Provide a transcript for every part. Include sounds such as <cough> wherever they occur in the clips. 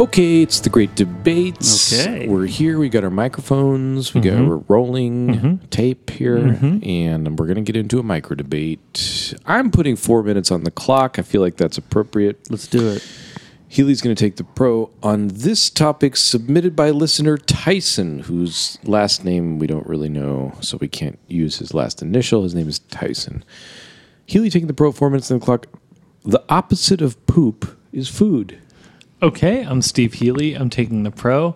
Okay, it's the great debates. Okay. We're here. We got our microphones. We got mm-hmm. we're rolling mm-hmm. tape here, mm-hmm. and we're gonna get into a micro debate. I'm putting four minutes on the clock. I feel like that's appropriate. Let's do it. Healy's going to take the pro on this topic submitted by listener Tyson, whose last name we don't really know, so we can't use his last initial. His name is Tyson. Healy taking the pro, four minutes on the clock. The opposite of poop is food. Okay, I'm Steve Healy. I'm taking the pro.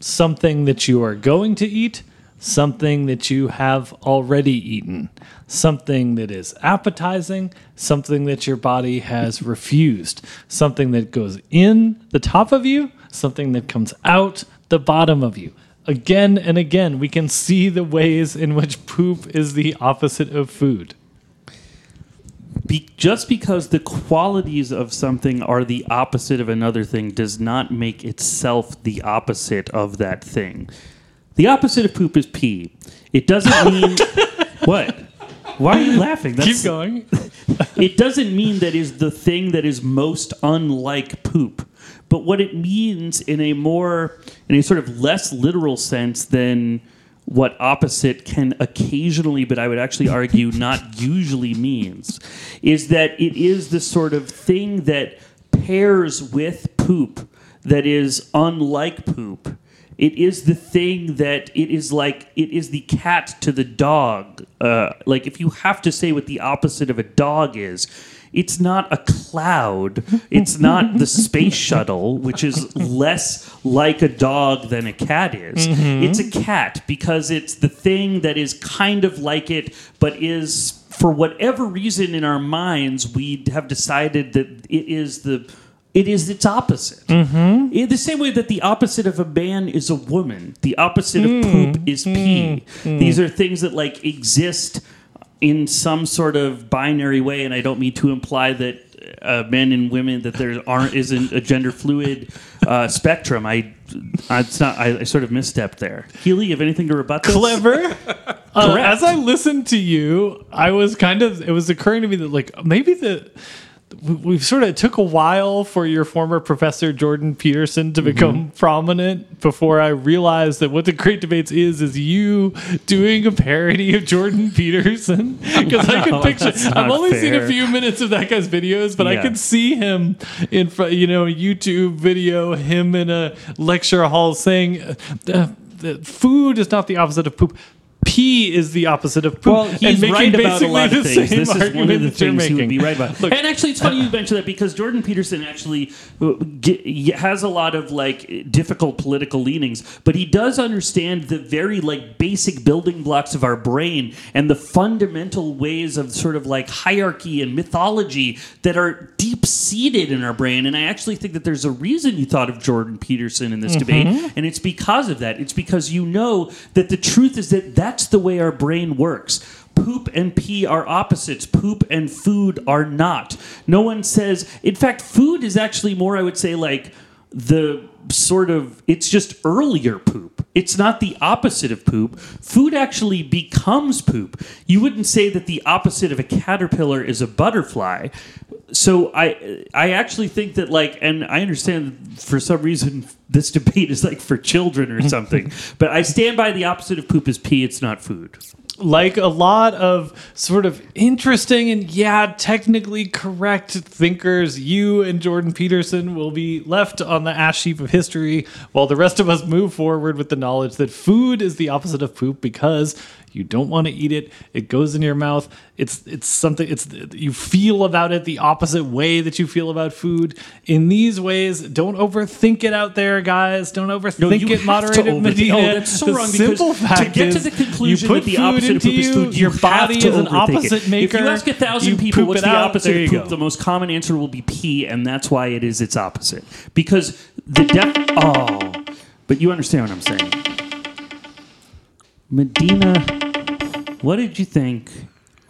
Something that you are going to eat, something that you have already eaten, something that is appetizing, something that your body has refused, something that goes in the top of you, something that comes out the bottom of you. Again and again, we can see the ways in which poop is the opposite of food. Be- just because the qualities of something are the opposite of another thing does not make itself the opposite of that thing. The opposite of poop is pee. It doesn't <laughs> mean what? Why are you laughing? Keep going. <laughs> it doesn't mean that is the thing that is most unlike poop. But what it means in a more, in a sort of less literal sense than what opposite can occasionally, but I would actually argue not usually means, is that it is the sort of thing that pairs with poop that is unlike poop. It is the thing that it is like it is the cat to the dog. Uh, like if you have to say what the opposite of a dog is, it's not a cloud. It's not the <laughs> space shuttle, which is less like a dog than a cat is. Mm-hmm. It's a cat because it's the thing that is kind of like it, but is for whatever reason in our minds we have decided that it is the it is its opposite. Mm-hmm. In the same way that the opposite of a man is a woman, the opposite of mm. poop is pee. Mm. Mm. These are things that like exist in some sort of binary way, and I don't mean to imply that uh, men and women that there aren't isn't a gender fluid uh, spectrum. I, I it's not. I, I sort of misstepped there. Healy, you have anything to rebut this? clever. <laughs> Uh, as I listened to you, I was kind of it was occurring to me that like maybe the we- we've sort of it took a while for your former professor Jordan Peterson to become prominent before I realized that what the Great Debates is is you doing a parody of Jordan <laughs> Peterson. <laughs> Because I could picture I've only seen a few minutes of that guy's videos but I Yeah. could see him in front you know a YouTube video him in a lecture hall saying uh, uh, that food is not the opposite of poop pee is the opposite of poop Well, he's right about a lot of things. This is one of the things he would be right about. Look, and actually, it's funny you mentioned that because Jordan Peterson actually uh, has a lot of like difficult political leanings, but he does understand the very like basic building blocks of our brain and the fundamental ways of sort of like hierarchy and mythology that are deep seated in our brain. And I actually think that there's a reason you thought of Jordan Peterson in this Mm-hmm. debate, and it's because of that. It's because you know that the truth is that that that's the way our brain works. Poop and pee are opposites. Poop and food are not. No one says, in fact, food is actually more, I would say, like the sort of, it's just earlier poop. It's not the opposite of poop. Food actually becomes poop. You wouldn't say that the opposite of a caterpillar is a butterfly. So I I actually think that like and I understand for some reason this debate is like for children or <laughs> something. but I stand by the opposite of poop is pee, it's not food. like a lot of sort of interesting and yeah, technically correct thinkers, you and Jordan Peterson will be left on the ash heap of history while the rest of us move forward with the knowledge that food is the opposite of poop because you don't want to eat it. It goes in your mouth. It's it's something it's you feel about it the opposite way that you feel about food. In these ways, don't overthink it out there, guys. Don't overthink you it, have moderated to overthink- Medina. Oh, that's so the wrong, because simple to fact get to the conclusion you put that the food opposite of into poop is food, your have body is an overthink it. opposite maker. If you ask a thousand people what's the out, opposite there of poop, go. the most common answer will be pee, and that's why it is its opposite. Because the def oh but you understand what I'm saying. Medina, what did you think?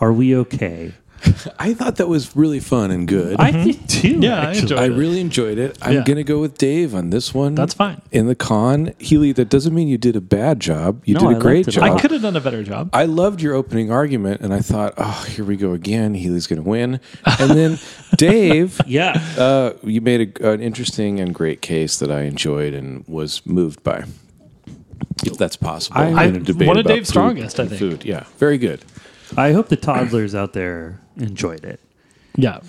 Are we okay? <laughs> I thought that was really fun and good. I did too. Yeah, I actually. enjoyed I really enjoyed it. I'm Yeah. gonna go with Dave on this one. That's fine. In the con, Healy, that doesn't mean you did a bad job. You No, did I a great it a job. lot. I could have done a better job. I loved your opening argument, and I thought, oh, here we go again. Healy's going to win. And then <laughs> Dave, <laughs> Yeah. uh, you made a, an interesting and great case that I enjoyed and was moved by. If that's possible. I- in a debate one of about Dave's food strongest, I think. Food, yeah, very good. I hope the toddlers out there enjoyed it. Yeah.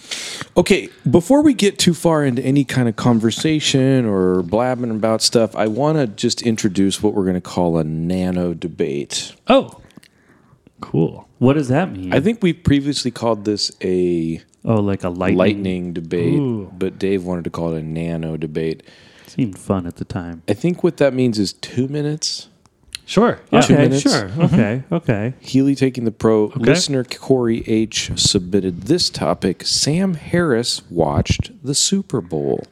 Okay, before we get too far into any kind of conversation or blabbing about stuff, I want to just introduce what we're going to call a nano debate. Oh, cool. What does that mean? I think we've previously called this a oh, like a lightning. lightning debate, Ooh. but Dave wanted to call it a nano debate. Seemed fun at the time. I think what that means is two minutes. Sure. Yeah. Two okay, minutes. sure. Okay, okay. Healy taking the pro. Listener Corey H submitted this topic. Sam Harris watched the Super Bowl.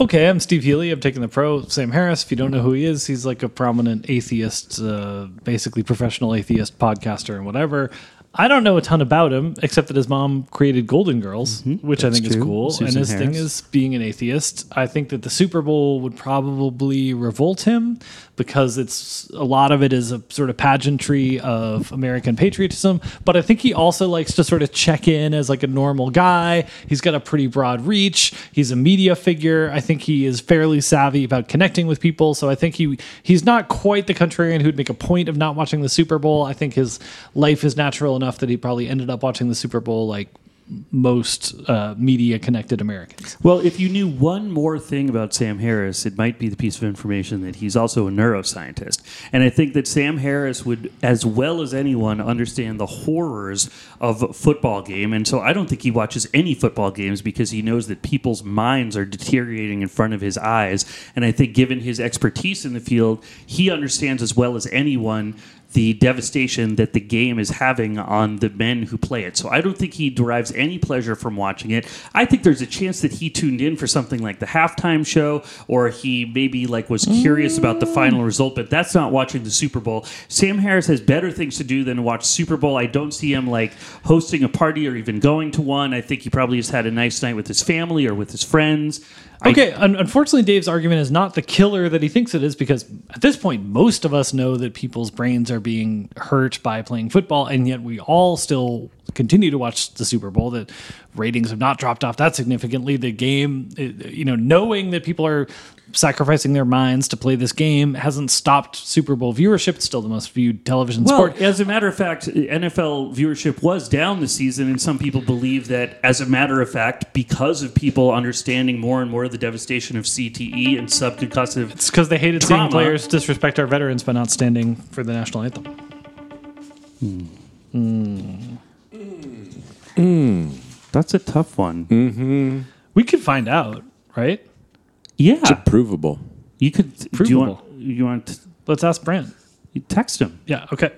Okay, I'm Steve Healy. I'm taking the pro. Sam Harris. If you don't know who he is, he's like a prominent atheist, uh, basically professional atheist podcaster and whatever. I don't know a ton about him except that his mom created Golden Girls, mm-hmm. which I that's think is cool. Susan and his thing is being an atheist. I think that the Super Bowl would probably revolt him because it's a lot of it is a sort of pageantry of American patriotism. But I think he also likes to sort of check in as like a normal guy. He's got a pretty broad reach. He's a media figure. I think he is fairly savvy about connecting with people. So I think he he's not quite the contrarian who'd make a point of not watching the Super Bowl. I think his life is natural enough that he probably ended up watching the Super Bowl like most uh, media connected Americans. Well, if you knew one more thing about Sam Harris, it might be the piece of information that he's also a neuroscientist. And I think that Sam Harris would, as well as anyone, understand the horrors of a football game. And so I don't think he watches any football games because he knows that people's minds are deteriorating in front of his eyes. And I think, given his expertise in the field, he understands as well as anyone the devastation that the game is having on the men who play it. So I don't think he derives any pleasure from watching it. I think there's a chance that he tuned in for something like the halftime show or he maybe like was curious about the mm. final result, but that's not watching the Super Bowl. Sam Harris has better things to do than watch Super Bowl. I don't see him like hosting a party or even going to one. I think he probably just had a nice night with his family or with his friends. I- Okay, un- unfortunately, Dave's argument is not the killer that he thinks it is because at this point, most of us know that people's brains are being hurt by playing football, and yet we all still continue to watch the Super Bowl. That ratings have not dropped off that significantly. The game, uh, you know, knowing that people are sacrificing their minds to play this game hasn't stopped Super Bowl viewership. It's still the most viewed television Well, sport. as a matter of fact, NFL viewership was down this season, and some people believe that, as a matter of fact, because of people understanding more and more the devastation of CTE and subconcussive. It's because they hated Trauma. seeing players disrespect our veterans by not standing for the national anthem. Hmm. Hmm. That's a tough one. Mm-hmm. We could find out, right? Yeah, Provable. you could. Do you Provable. want? You want? Let's ask Brent. You text him. Yeah, okay.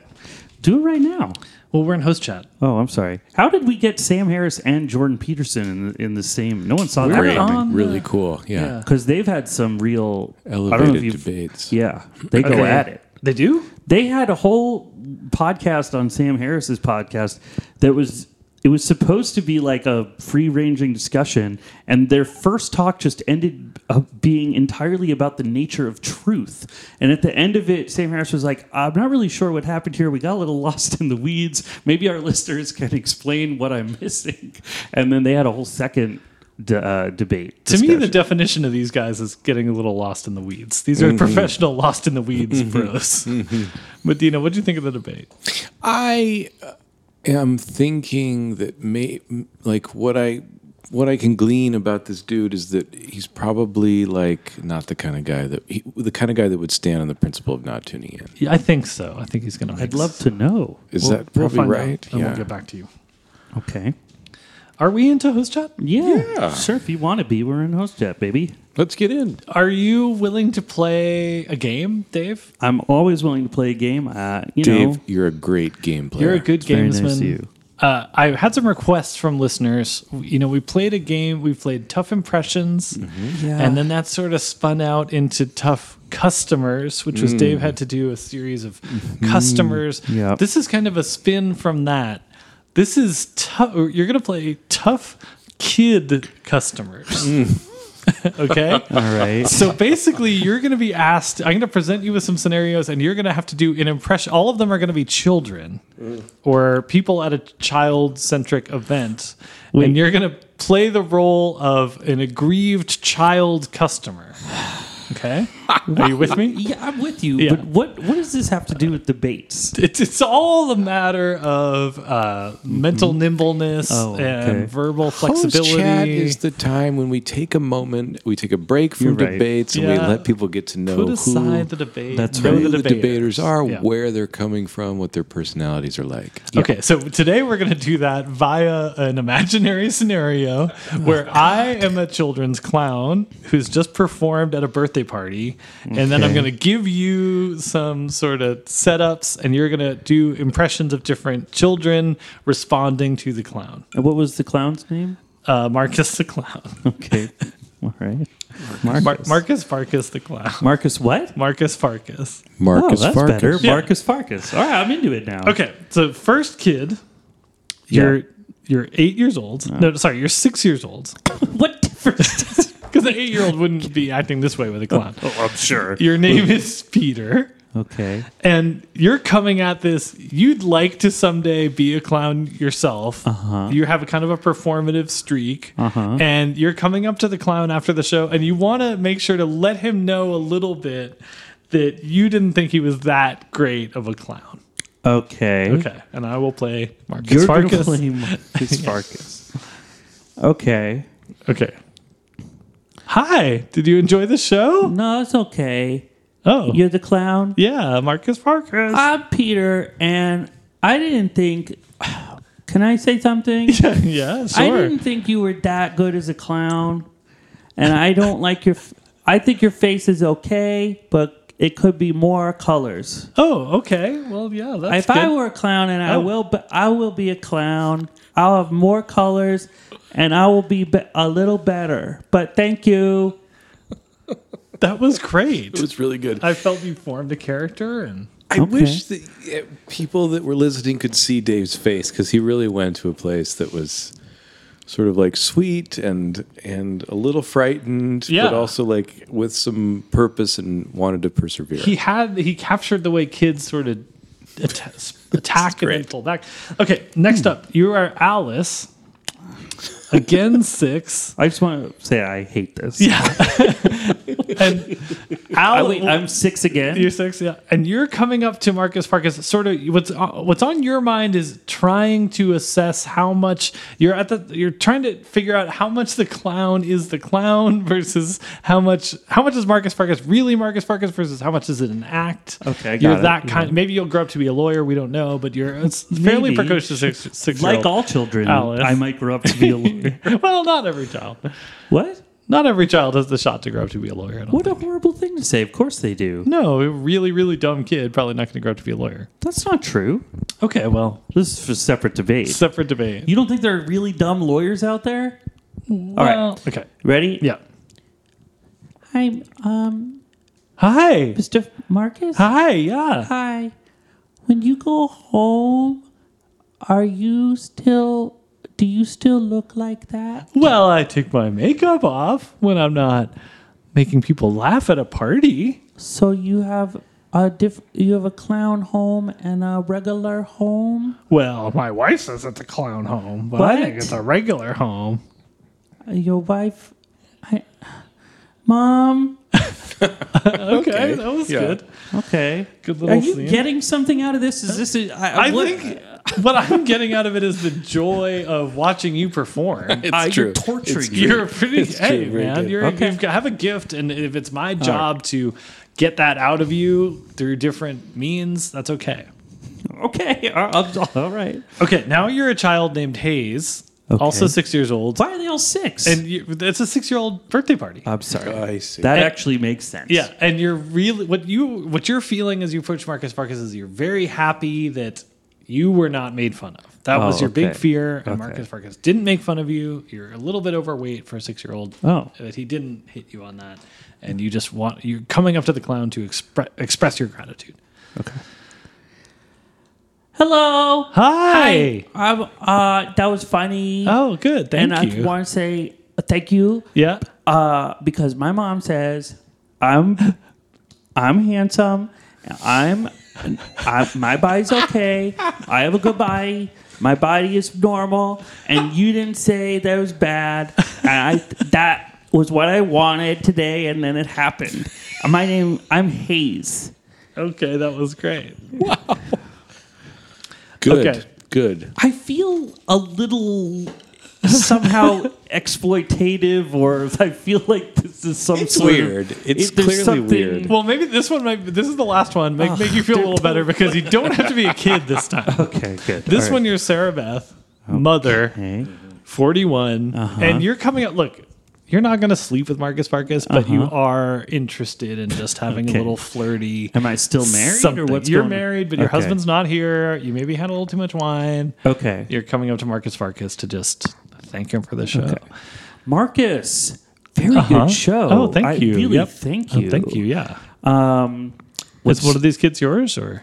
Do it right now. Well, we're in host chat. Oh, I'm sorry. How did we get Sam Harris and Jordan Peterson in the, in the same? No one saw that Great. on really the- cool. Yeah. Yeah. because they've had some real I don't know if Elevated debates. Yeah, they go Okay. at it. They do? they had a whole podcast on Sam Harris's podcast that was it was supposed to be like a free ranging discussion, and their first talk just ended up being entirely about the nature of truth. And at the end of it, Sam Harris was like, "I'm not really sure what happened here. We got a little <laughs> lost in the weeds. Maybe our <laughs> listeners can explain what I'm missing." And then they had a whole second. D- uh, debate. To me, the definition of these guys is getting a little lost in the weeds. These are professional lost in the weeds bros. <laughs> Medina, what do you think of the debate? I uh, am thinking that may like what I what I can glean about this dude is that he's probably like not the kind of guy that he, the kind of guy that would stand on the principle of not tuning in. Yeah, I think so. I think he's going to. I'd love to know. Is that probably right? and we'll get back to you. Okay. Are we into host chat? Yeah, Yeah. Sure, if you want to be, we're in host chat, baby. Let's get in. Are you willing to play a game, Dave? I'm always willing to play a game. Uh, you Dave, know, you're a great game player. You're a good very nice gamesman. of you. Uh, I had some requests from listeners. You know, we played a game. We played Tough Impressions, Yeah. and then that sort of spun out into Tough Customers, which was Dave had to do a series of customers. Yeah. This is kind of a spin from that. this is tough. You're gonna play tough kid customers. <laughs> okay. <laughs> All right. So basically, you're going to be asked. I'm going to present you with some scenarios, and you're going to have to do an impression. All of them are going to be children or people at a child-centric event, and you're going to play the role of an aggrieved child customer. Okay, are you with me? Yeah, I'm with you. Yeah. But what what does this have to do with debates? It's, it's all a matter of uh, mental nimbleness Oh, okay. and verbal Host flexibility. chat is the time when we take a moment, we take a break from right. debates, and we let people get to know Put who, aside the debate. That's know right. who the the, debaters are, Yeah. where they're coming from, what their personalities are like. Okay, so today we're going to do that via an imaginary scenario <laughs> where I am a children's clown who's just performed at a birthday party. And then I'm going to give you some sort of setups, and you're going to do impressions of different children responding to the clown. And what was the clown's name? Uh, Marcus the clown. <laughs> Okay. All right. Marcus. Mar- Marcus Farkas the clown. Marcus what? Marcus Farkas. Marcus oh, that's Farkas. better. Yeah. Marcus Farkas. All right, I'm into it now. Okay, so first kid, you're you're eight years old. No, sorry, you're six years old. <laughs> What difference? Because an eight year old wouldn't be acting this way with a clown. oh, I'm sure. Your name is Peter, Okay. and you're coming at this. You'd like to someday be a clown yourself. Uh-huh. You have a kind of a performative streak, Uh-huh. and you're coming up to the clown after the show, and you want to make sure to let him know a little bit that you didn't think he was that great of a clown. Okay. Okay, and I will play Marcus You're going to Farkas. play Marcus <laughs> Farkas. Okay. Okay. Hi, did you enjoy the show? No, it's okay. Oh, You're the clown. yeah, Marcus Farkas. I'm Peter, and I didn't think. <sighs> Can I say something? <laughs> yeah, I sure. didn't think you were that good as a clown, and I don't <laughs> like your. I think your face is okay, but it could be more colors. Oh, okay. Well, yeah, that's if I were a clown, and I Oh. will, but I will be a clown. I'll have more colors, and I will be, be a little better. But thank you. <laughs> that was great. It was really good. I felt you formed a character, and I Okay. wish that uh, people that were listening could see Dave's face because he really went to a place that was sort of like sweet and and a little frightened, Yeah. but also like with some purpose and wanted to persevere. he had he captured the way kids sort of atta- attack and then pull back. Okay, next up, you are Alice. Again, six. I just want to say I hate this. Yeah, <laughs> and I, Alice. wait, I'm six again. You're six, yeah, and you're coming up to Marcus Farkas. Sort of, what's on- what's on your mind is trying to assess how much you're at the. You're trying to figure out how much the clown is the clown <laughs> versus how much how much is Marcus Farkas really Marcus Farkas versus how much is it an act. Okay, I got you're it, that yeah. kind. Maybe you'll grow up to be a lawyer. We don't know, but you're it's fairly precocious six six like all children, Alice. I might grow up to be a <laughs> lawyer. <laughs> well, not every child. what? Not every child has the shot to grow up to be a lawyer. I don't What a horrible thing to say. Of course they do. no, a really, really dumb kid probably not going to grow up to be a lawyer. That's not true. Okay, well, This is for separate debate. separate debate. You don't think there are really dumb lawyers out there? All right, okay. ready? Yeah. Hi, um, Hi. Mr. Marcus. Hi. Yeah. Hi. When you go home, are you still? Do you still look like that? Well, I take my makeup off when I'm not making people laugh at a party. So you have a diff- You have a clown home and a regular home. Well, my wife says it's a clown home, but I think it's a regular home. Uh, Your wife, I, Mom. <laughs> Okay, <laughs> that was Yeah. good. Okay. Good Are you scene. getting something out of this? Is this? A, I, I what- think what I'm getting out of it is the joy of watching you perform. <laughs> it's uh, true. You're torturing It's me. true. You're pretty. It's hey, true, man, you're Okay. you've got, have a gift, and if it's my job to get that out of you through different means, that's okay. Okay. I'll- <laughs> I'll- all right. Okay, now you're a child named Hayes, also six years old, Why are they all six? and you, it's a six-year-old birthday party. I'm sorry. Oh, I see. That actually makes sense. yeah, and you're really what you what you're feeling as you approach Marcus Farkas is you're very happy that you were not made fun of. That was Oh, your big fear, and Okay. Marcus Farkas didn't make fun of you. You're a little bit overweight for a six-year-old. Oh. but he didn't hit you on that, and you just want you're coming up to the clown to expre- express your gratitude. Okay. Hello. Hi. I'm, uh, that was funny. Oh, good. Thank and you. And I want to say thank you yeah. uh, because my mom says I'm I'm handsome. I'm, I, my body's okay. I have a good body. My body is normal, and you didn't say that was bad. And I that was what I wanted today, and then it happened. My name I'm Hayes. Okay, that was great. <laughs> Good. Okay. Good. I feel a little somehow <laughs> exploitative, or I feel like this is some It's sort weird. Of, It's there's clearly something- weird. Well, maybe this one might. This is the last one. Make, make you feel a little better because you don't have to be a kid this time. <laughs> Okay, good. This All right. one, you're Sarah Beth, mother, 41, Uh-huh. and you're coming up. Look, you're not going to sleep with Marcus Marcus, but you Uh-huh. are interested in just having Okay. a little flirty. Am I still married, something. or what's you're married, but your husband's not here. You maybe had a little too much wine. Okay. You're coming up to Marcus Farkas to just thank him for the show. Okay. Marcus, very Uh-huh. good show. Oh, thank I you. Really, Yep. thank Oh, you. thank you. Yeah. Um, Is one of these kids yours or?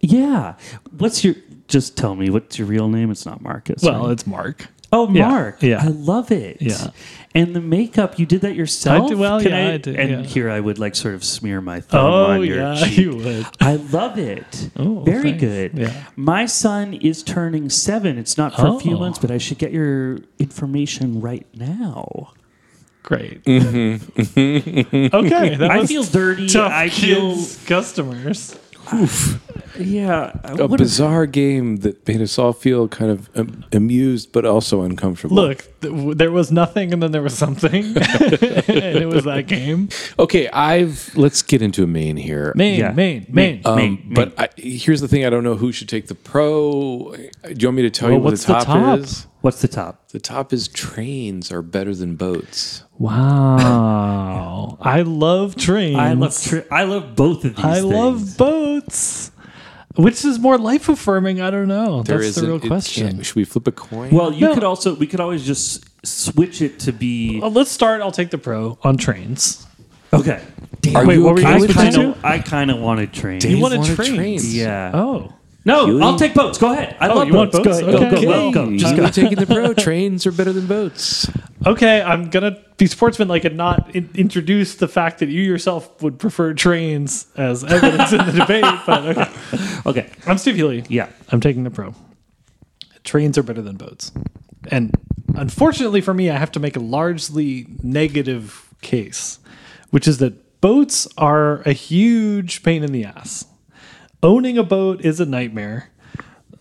yeah? What's your? Just tell me what's your real name. It's not Marcus. Well, right? it's Mark. Oh yeah, Mark. yeah. I love it. Yeah. And the makeup, you did that yourself. I did- well, Can yeah, I did, And yeah. here I would like sort of smear my thumb Oh on your yeah, <laughs> cheek. you would. I love it. Oh, Very thanks. good. Yeah. My son is turning seven. It's not for a few Oh. months, but I should get your information right now. Great. Mm-hmm. Mm-hmm. okay, that I feel dirty. tough I feel kids customers. yeah. A what bizarre game that made us all feel kind of um, amused, but also uncomfortable. Look, th- w- there was nothing, and then there was something, <laughs> and it was that game. Okay, I've let's get into a main here. Maine, Yeah. Maine, Maine. Um, Main, but I, here's the thing: I don't know who should take the pro. Do you want me to tell Well, you what what's the the top, top? is? What's the top? The top is trains are better than boats. Wow, <laughs> I love trains. I love tri- I love both of these. I things. love boats. Which is more life affirming? I don't know. There That's the real question. Should we flip a coin? Well, you No. could also we could always just switch it to be Well, let's start. I'll take the pro on trains. okay. Are Wait, you what were you okay I guys with switching that? kind to? of I kind of wanted trains. You wanted wanted trains. trains. Yeah. Oh, No, Really? I'll take boats. Go ahead. I oh, love you want boats. boats? Go ahead. Okay. Go, go, go, go. Just you go. are taking the pro. <laughs> Trains are better than boats. okay. I'm gonna be sportsmanlike and not in- introduce the fact that you yourself would prefer trains as evidence in the <laughs> debate. But okay, Okay. I'm Steve Healy. Yeah. I'm taking the pro. Trains are better than boats. And unfortunately for me, I have to make a largely negative case, which is that boats are a huge pain in the ass. Owning a boat is a nightmare.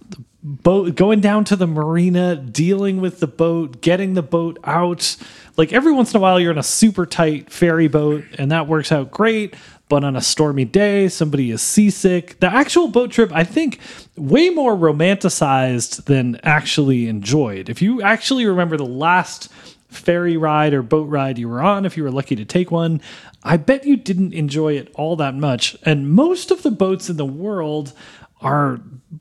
The boat going down to the marina, dealing with the boat, getting the boat out. Like every once in a while you're in a super tight ferry boat and that works out great, but on a stormy day somebody is seasick. The actual boat trip I think way more romanticized than actually enjoyed. If you actually remember the last ferry ride or boat ride you were on, if you were lucky to take one, I bet you didn't enjoy it all that much. And most of the boats in the world are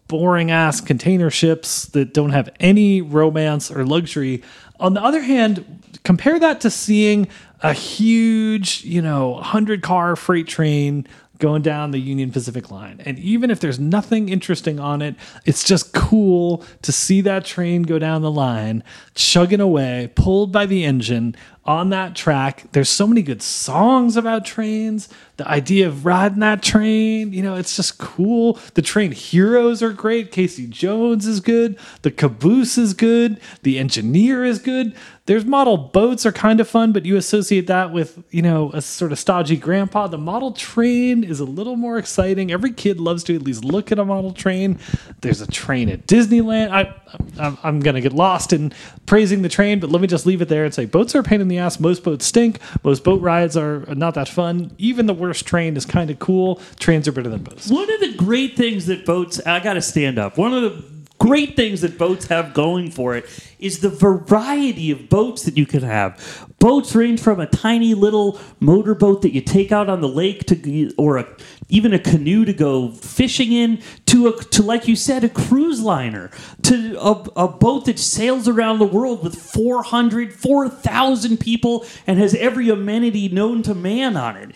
boring ass container ships that don't have any romance or luxury. On the other hand, compare that to seeing a huge, you know, 100 car freight train going down the Union Pacific line. And even if there's nothing interesting on it, it's just cool to see that train go down the line, chugging away, pulled by the engine on that track. There's so many good songs about trains. The idea of riding that train, you know, it's just cool. The train heroes are great. Casey Jones is good. The caboose is good. The engineer is good. There's model boats are kind of fun, but you associate that with, you know, a sort of stodgy grandpa. The model train is a little more exciting. Every kid loves to at least look at a model train. There's a train at Disneyland. I, I'm, I'm going to get lost in praising the train, but let me just leave it there and say boats are a pain in the ass. Most boats stink. Most boat rides are not that fun. Even the worst train is kind of cool. Trains are better than boats. One of the great things that boats, I got to stand up. One of the great things that boats have going for it is the variety of boats that you can have. Boats range from a tiny little motorboat that you take out on the lake to, or a, even a canoe to go fishing in, to a, to like you said, a cruise liner, to a, a boat that sails around the world with 400, 4,000 people and has every amenity known to man on it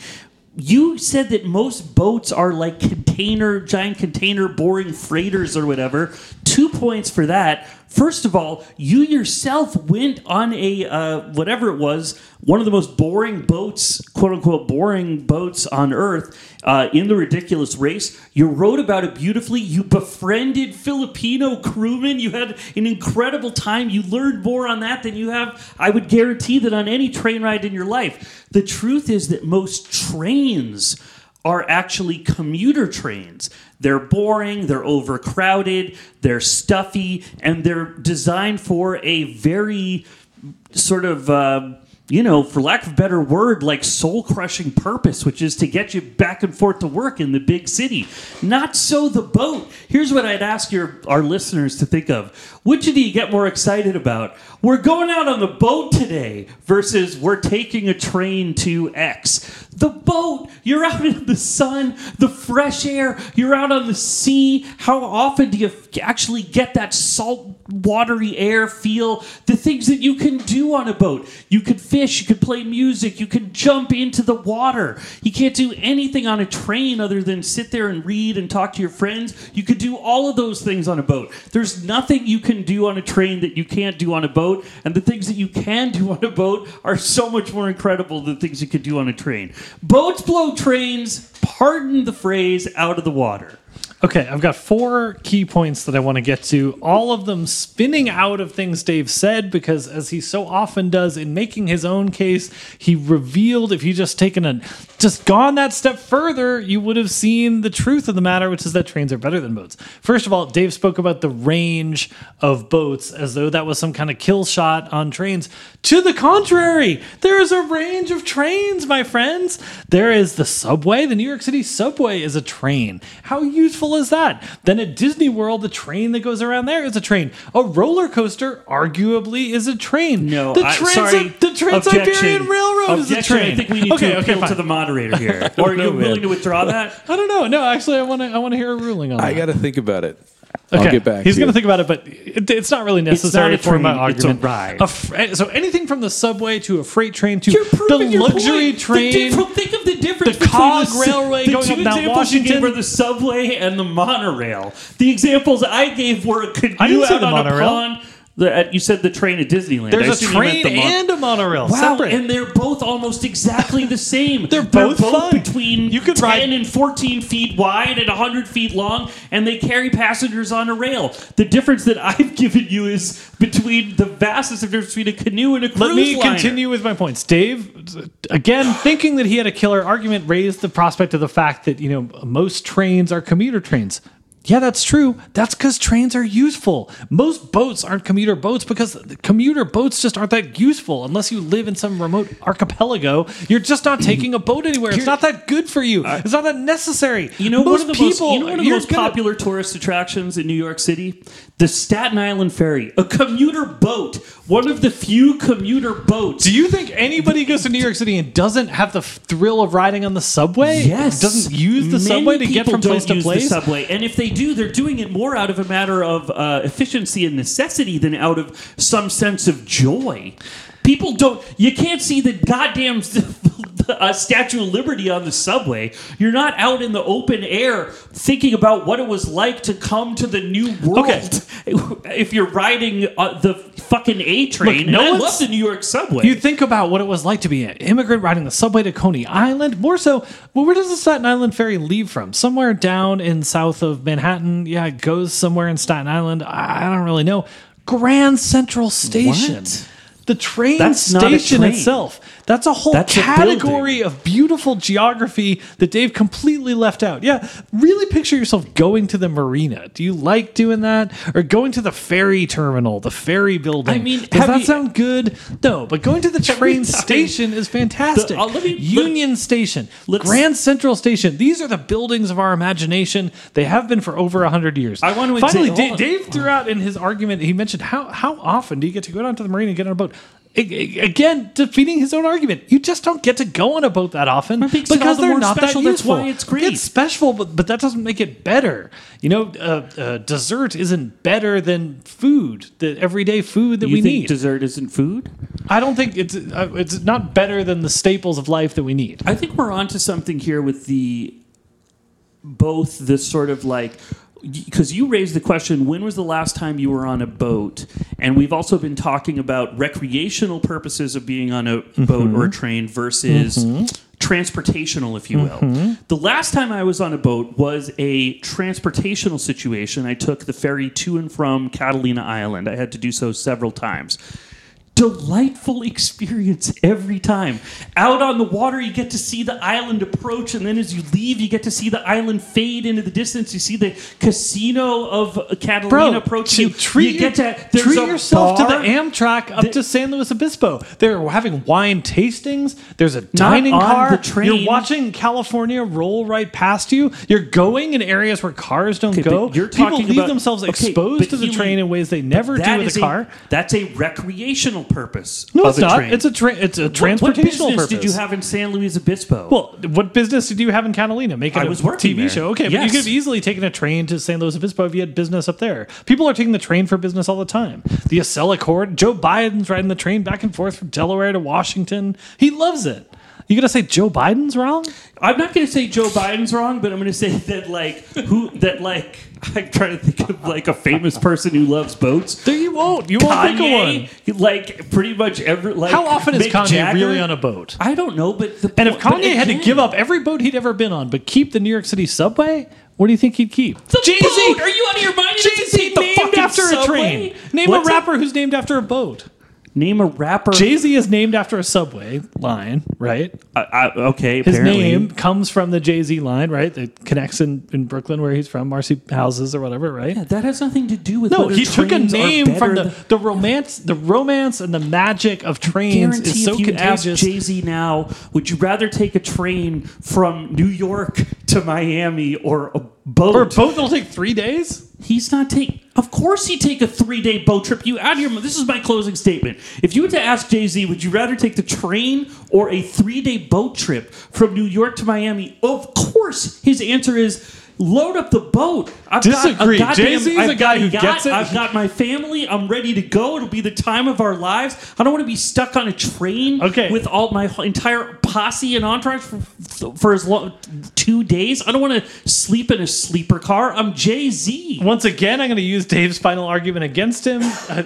you said that most boats are like container, giant container, boring freighters or whatever. Two points for that. First of all, you yourself went on a uh, whatever it was, one of the most boring boats, quote unquote, boring boats on Earth uh, in the ridiculous race. You wrote about it beautifully. You befriended Filipino crewmen. You had an incredible time. You learned more on that than you have, I would guarantee, that on any train ride in your life. The truth is that most trains are actually commuter trains. They're boring, they're overcrowded, they're stuffy, and they're designed for a very sort of. Uh, you know, for lack of a better word, like soul crushing purpose, which is to get you back and forth to work in the big city. Not so the boat. Here's what I'd ask your our listeners to think of. Which do you get more excited about? We're going out on the boat today versus we're taking a train to X. The boat, you're out in the sun, the fresh air, you're out on the sea. How often do you actually get that salt, watery air feel? The things that you can do on a boat. You can fish, you can play music, you can jump into the water. You can't do anything on a train other than sit there and read and talk to your friends. You could do all of those things on a boat. There's nothing you can do on a train that you can't do on a boat, and the things that you can do on a boat are so much more incredible than things you could do on a train. Boats blow trains, pardon the phrase, out of the water. Okay, I've got four key points that I want to get to, all of them spinning out of things Dave said, because as he so often does in making his own case, he revealed if you just taken a just gone that step further, you would have seen the truth of the matter, which is that trains are better than boats. First of all, Dave spoke about the range of boats as though that was some kind of kill shot on trains. To the contrary, there is a range of trains, my friends. There is the subway, the New York City subway is a train. How useful is that? Then at Disney World, the train that goes around there is a train. A roller coaster, arguably, is a train. No, the I- Trans- sorry. the Trans Siberian Objection. Railroad is a train. I think we need okay, to okay, appeal fine. to the moderator here. <laughs> Or are you know, willing man. to withdraw that? I don't know. No, actually, I want to. I want to hear a ruling on that. I got to think about it. Okay. I'll get back. He's going to think about it, but it, it's not really necessary a for my train, it's a argument. ride. A fr- eh, so anything from the subway to a freight train to the luxury point. train. The diff- think of the difference the between cog s- railway the going two up down examples you gave Washington. were the subway and the monorail. The examples I gave were a canoe I out the on monorail. a pond. The, uh, you said the train at Disneyland. I There's a assume you meant train the mon- and a monorail. Wow, separate. and they're both almost exactly the same. <laughs> They're both fun. between You could 10 ride- and 14 feet wide and 100 feet long, and they carry passengers on a rail. The difference that I've <laughs> given you is between the vastest difference between a canoe and a cruise Let me liner. continue with my points. Dave, again, <sighs> thinking that he had a killer argument, raised the prospect of the fact that, you know, most trains are commuter trains. Yeah, that's true. That's because trains are useful. Most boats aren't commuter boats because commuter boats just aren't that useful. Unless you live in some remote archipelago, you're just not taking a boat anywhere. It's not that good for you. Uh, it's not that necessary. You know, most one of the most, you know one of the most gonna- popular tourist attractions in New York City? The Staten Island Ferry, a commuter boat, one of the few commuter boats. Do you think anybody goes to New York City and doesn't have the thrill of riding on the subway? Yes. Doesn't use the Many subway to get from place don't to use place? The subway, and if they do, they're doing it more out of a matter of uh, efficiency and necessity than out of some sense of joy. People don't. You can't see the goddamn <laughs> uh, Statue of Liberty on the subway. You're not out in the open air thinking about what it was like to come to the new world. Okay. If you're riding uh, the fucking A train, no and I love the New York subway. You think about what it was like to be an immigrant riding the subway to Coney Island. More so, well, where does the Staten Island ferry leave from? Somewhere down in south of Manhattan. Yeah, it goes somewhere in Staten Island. I I don't really know. Grand Central Station. What? The train That's station train. itself. That's a whole That's a category of beautiful geography that Dave completely left out. Yeah, really picture yourself going to the marina. Do you like doing that? Or going to the ferry terminal, the ferry building? I mean, does that you- sound good? No, but going to the train station is fantastic. The- uh, me- Union Station, Let's- Grand Central Station. These are the buildings of our imagination. They have been for over hundred years. I want to finally. exa- Da- hold on. Dave threw out in his argument. He mentioned how how often do you get to go down to the marina and get on a boat? I- I- Again, defeating his own argument. You just don't get to go on a boat that often That makes it all because the they're more not special. that That's useful. why it's great. It's special, but, but that doesn't make it better. You know, uh, uh, dessert isn't better than food, the everyday food that you we think need. dessert isn't food? I don't think it's uh, it's not better than the staples of life that we need. I think we're onto something here with the both the sort of like because you raised the question when was the last time you were on a boat? And we've also been talking about recreational purposes of being on a mm-hmm. boat or a train versus mm-hmm. transportational if you will. Mm-hmm. The last time i was on a boat was a transportational situation. I took the ferry to and from catalina island. I had to do so several times delightful experience every time. Out on the water, you get to see the island approach, and then as you leave, you get to see the island fade into the distance. You see the casino of Catalina approach you. treat, you get your- to treat yourself bar. to the Amtrak up that- to San Luis Obispo. They're having wine tastings. There's a dining car. the train. You're watching California roll right past you. You're going in areas where cars don't Okay, go. you're People leave about- themselves okay, exposed to the train in ways they never do with a car. that's a recreational purpose. no, of it's a not. Train. It's a train. It's a What- transportational what business purpose. did you have in San Luis Obispo? Well, what business did you have in Catalina? Making I a was working TV there. show. Okay, but Yes. you could have easily taken a train to San Luis Obispo if you had business up there. People are taking the train for business all the time. The Acela Accord. Joe Biden's riding the train back and forth from Delaware to Washington. He loves it. You gonna say Joe Biden's wrong? I'm not going to say Joe Biden's wrong, but I'm going to say that like who that like <laughs> I'm trying to think of like a famous person who loves boats. There you won't. You won't think of one. Like pretty much every like. How often is Mick Kanye Jagger? really on a boat? I don't know, but the And if Kanye had to give up every boat he'd ever been on, but keep the New York City subway, what do you think he'd keep? the Jay-Z. boat, are you out of your mind? Jay-Z the named after a train. Name What's a rapper who's named after a boat. Name a rapper. Jay Z is named after a subway line, right? I- I- okay, His apparently. name comes from the Jay Z line, right? That connects in, in Brooklyn, where he's from, Marcy Houses or whatever, right? Yeah, that has nothing to do with. No, he took a name from the, the romance, the romance and the magic of trains guarantee is so if you ask contagious. Jay Z now, would you rather take a train from New York to Miami or a boat? Or a boat that'll take three days. He's not taking. Of course, he'd take a three-day boat trip. You out of your. This is my closing statement. If you were to ask Jay Z, would you rather take the train or a three-day boat trip from New York to Miami? Of course, his answer is. Load up the boat. I've Disagree. Got a goddamn- Jay-Z is I've a guy who gets it. I've got my family. I'm ready to go. It'll be the time of our lives. I don't want to be stuck on a train Okay. with all my entire posse and entourage for, for as long two days. I don't want to sleep in a sleeper car. I'm Jay Z. Once again, I'm going to use Dave's final argument against him. <laughs> Uh,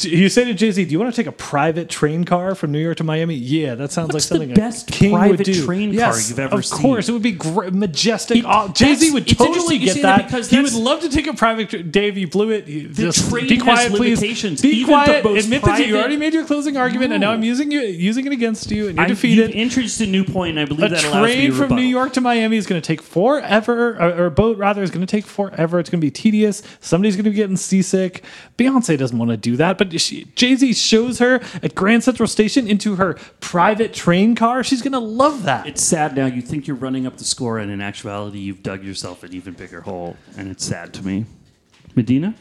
you say to Jay Z, "Do you want to take a private train car from New York to Miami?" Yeah, that sounds What's like the something best a king private would do. train car yes, you've ever of seen? course, it would be great, majestic. Jay Z would totally get that. because he would love to take a private. Dave, you blew it. You The just train be has quiet, please. limitations. Be Even the quiet. most Admit that you private- already made your closing argument, and now No. I'm using you, using it against you, and you're I, defeated. You've introduced a new point, and I believe A that allows me train to from rebuttal. New York to Miami is going to take forever, or, or a boat rather is going to take forever. It's going to be tedious. Somebody's going to be getting seasick. Beyonce doesn't want to do that, but Jay Z shows her at Grand Central Station into her private train car. She's going to love that. It's sad now. You think you're running up the score, and in actuality, you've dug yourself an even bigger hole, and it's sad to me. Medina,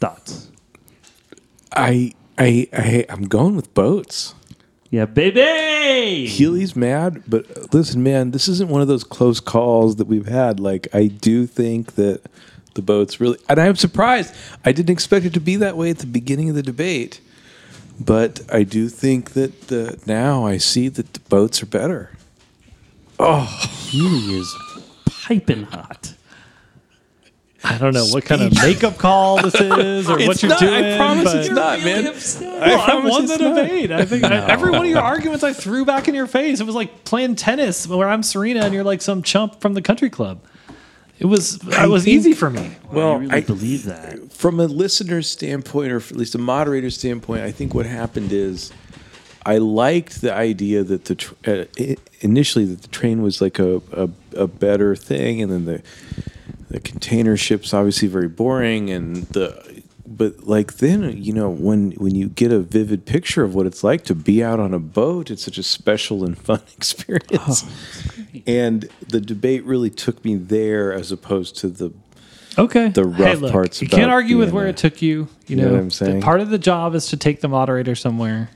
thoughts? I, I, I, I'm going with boats. Yeah, baby. Healy's mad, but listen, man, this isn't one of those close calls that we've had. Like, I do think that the boats really, and I'm surprised. I didn't expect it to be that way at the beginning of the debate, but I do think that the, now I see that the boats are better. Oh, Healy is piping hot. I don't know what kind of makeup call this <laughs> is or what It's you're not- I promise it's not, man. Well, I, promise won it's the not. debate. I think I, every one of your arguments I threw back in your face. It was like playing tennis where I'm Serena and you're like some chump from the country club. It was it was think- easy for me. Well, Well, I really I- believe that. from a listener's standpoint, or at least a moderator's standpoint, I think what happened is I liked the idea that the tr- uh, initially that the train was like a, a, a better thing, and then the the container ship's obviously very boring, and the but like then you know when when you get a vivid picture of what it's like to be out on a boat, it's such a special and <laughs> fun experience. And the debate really took me there as opposed to the Okay. The rough parts You can't argue with where a- it took you. You, know know, what I'm saying? part of the job is to take the moderator somewhere.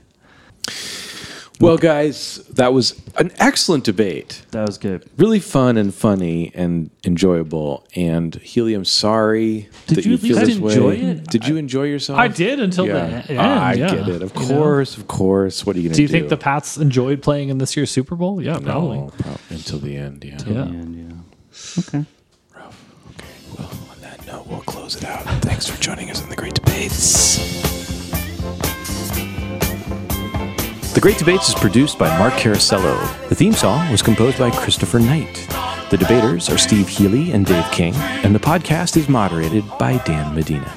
Well, guys, that was an excellent debate. That was good. Really fun and funny and enjoyable. And Helium, sorry Did that you you, feel least this enjoy way. it? Did you enjoy yourself? I did until Yeah. the end. I yeah, get it. Of you know. course, of course. What are you going to Do do? you think the Pats enjoyed playing in this year's Super Bowl? Yeah, probably. No, prob- until the end. Yeah. Until Yeah. And yeah. Okay. Well, on that note, we'll close it out. Thanks for joining us in the Great Debates. The Great Debates is produced by Mark Carasello. The theme song was composed by Christopher Knight. The debaters are Steve Healy and Dave King, and the podcast is moderated by Dan Medina.